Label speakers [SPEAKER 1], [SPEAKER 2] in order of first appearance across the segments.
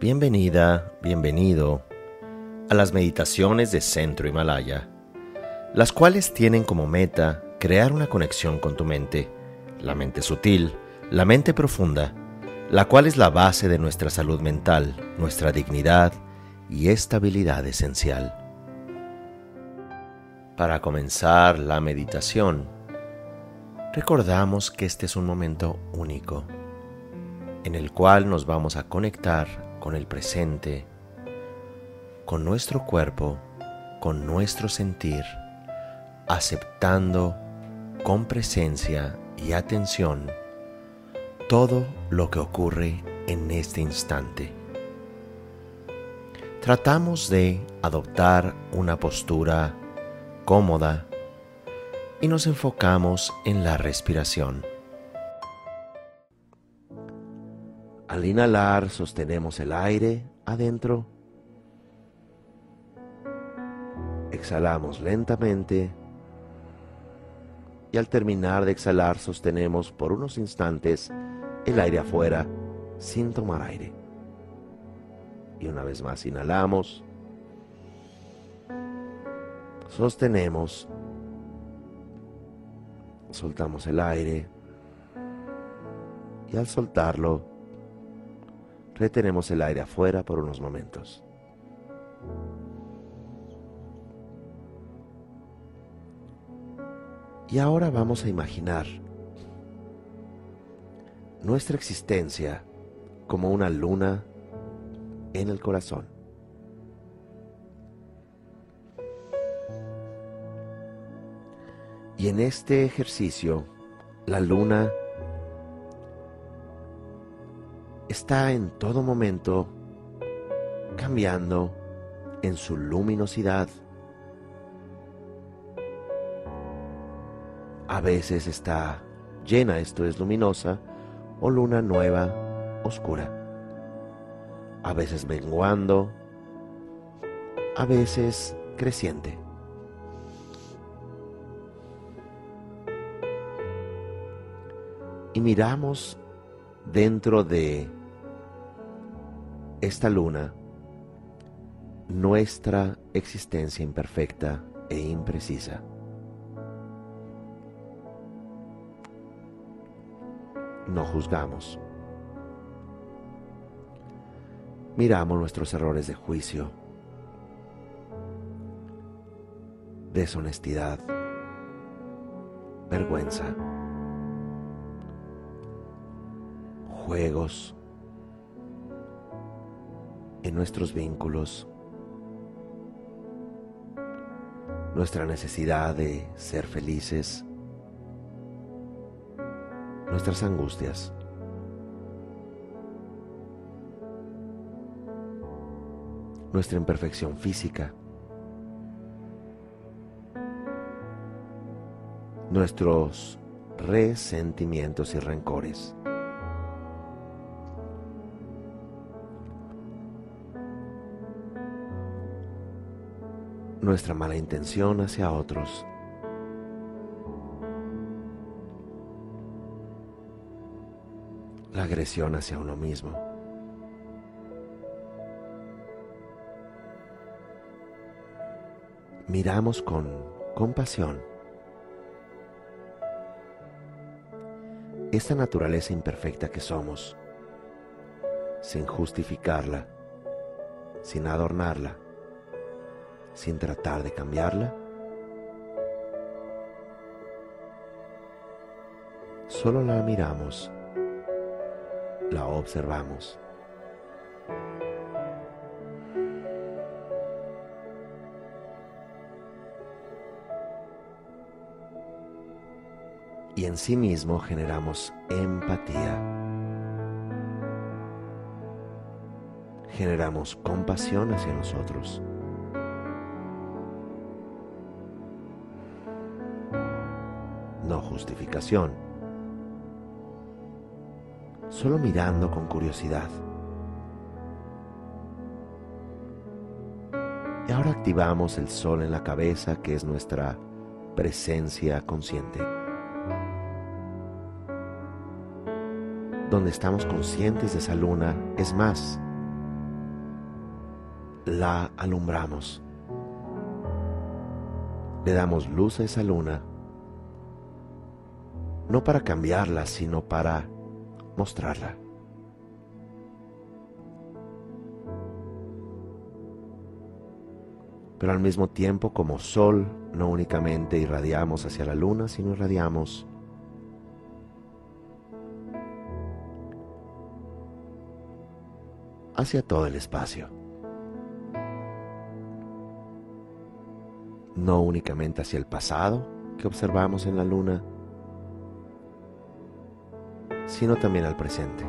[SPEAKER 1] Bienvenida, bienvenido a las meditaciones de Centro Himalaya, las cuales tienen como meta crear una conexión con tu mente, la mente sutil, la mente profunda, la cual es la base de nuestra salud mental, nuestra dignidad y estabilidad esencial. Para comenzar la meditación, recordamos que este es un momento único, en el cual nos vamos a conectar con el presente, con nuestro cuerpo, con nuestro sentir, aceptando con presencia y atención todo lo que ocurre en este instante. Tratamos de adoptar una postura cómoda y nos enfocamos en la respiración. Al inhalar sostenemos el aire adentro. Exhalamos lentamente y al terminar de exhalar sostenemos por unos instantes el aire afuera sin tomar aire. Y una vez más inhalamos, sostenemos, soltamos el aire y al soltarlo retenemos el aire afuera por unos momentos. Y ahora vamos a imaginar nuestra existencia como una luna en el corazón. Y en este ejercicio, la luna está en todo momento cambiando en su luminosidad. A veces está llena, esto es luminosa, o luna nueva, oscura. A veces menguando, a veces creciente. Y miramos dentro de esta luna nuestra existencia imperfecta e imprecisa. No juzgamos. Miramos nuestros errores de juicio, deshonestidad, vergüenza, juegos, nuestros vínculos, nuestra necesidad de ser felices, nuestras angustias. nuestra imperfección física, nuestros resentimientos y rencores. Nuestra mala intención hacia otros. La agresión hacia uno mismo. Miramos con compasión esta naturaleza imperfecta que somos, sin justificarla, sin adornarla sin tratar de cambiarla. Solo la miramos, la observamos. Y en sí mismo generamos empatía. Generamos compasión hacia nosotros. Justificación. Solo mirando con curiosidad. Y ahora activamos el sol en la cabeza que es nuestra presencia consciente. Donde estamos conscientes de esa luna, es más, la alumbramos. Le damos luz a esa luna, no para cambiarla, sino para mostrarla. Pero al mismo tiempo, como sol, no únicamente irradiamos hacia la luna, sino irradiamos hacia todo el espacio. No únicamente hacia el pasado que observamos en la luna, sino también al presente.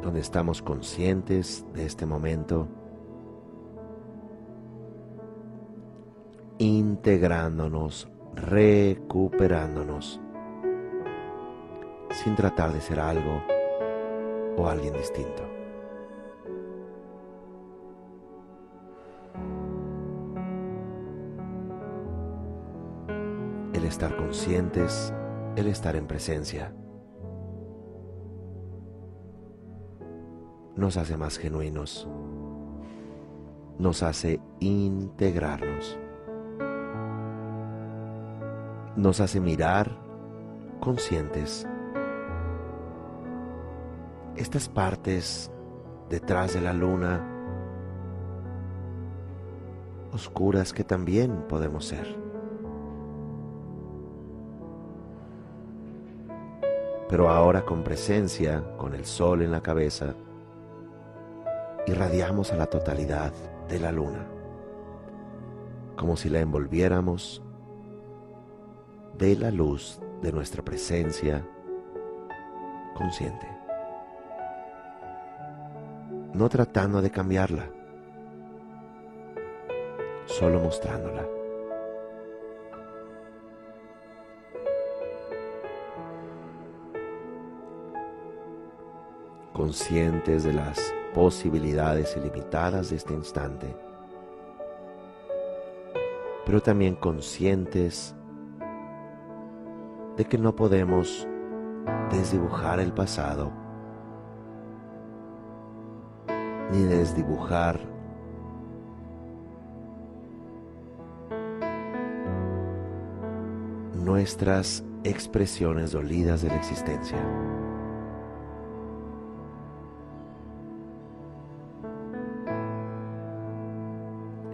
[SPEAKER 1] Donde estamos conscientes de este momento, integrándonos, recuperándonos sin tratar de ser algo o alguien distinto. El estar conscientes, el estar en presencia, nos hace más genuinos, nos hace integrarnos, nos hace mirar conscientes. Estas partes detrás de la luna oscuras que también podemos ser. Pero ahora con presencia, con el sol en la cabeza, irradiamos a la totalidad de la luna, como si la envolviéramos de la luz de nuestra presencia consciente no tratando de cambiarla, solo mostrándola. Conscientes de las posibilidades ilimitadas de este instante, pero también conscientes de que no podemos desdibujar el pasado ni desdibujar nuestras expresiones dolidas de la existencia.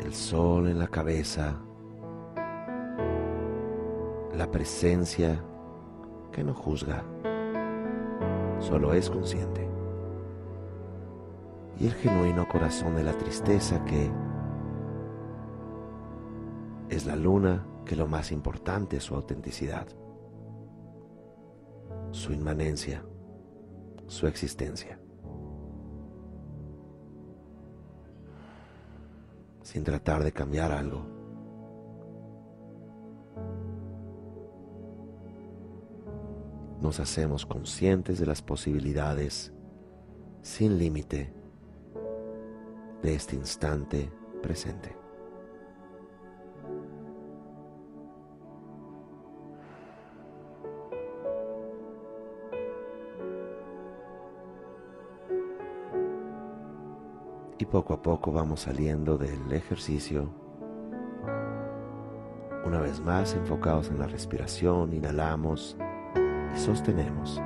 [SPEAKER 1] El sol en la cabeza, la presencia que no juzga, solo es consciente y el genuino corazón de la tristeza que es la luna que lo más importante es su autenticidad, su inmanencia, su existencia. Sin tratar de cambiar algo. Nos hacemos conscientes de las posibilidades sin límite de este instante presente. Y poco a poco vamos saliendo del ejercicio. Una vez más enfocados en la respiración, inhalamos y sostenemos.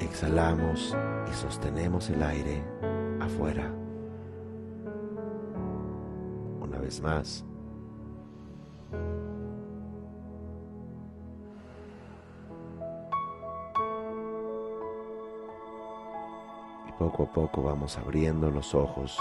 [SPEAKER 1] Exhalamos y sostenemos el aire afuera. Una vez más. Poco a poco vamos abriendo los ojos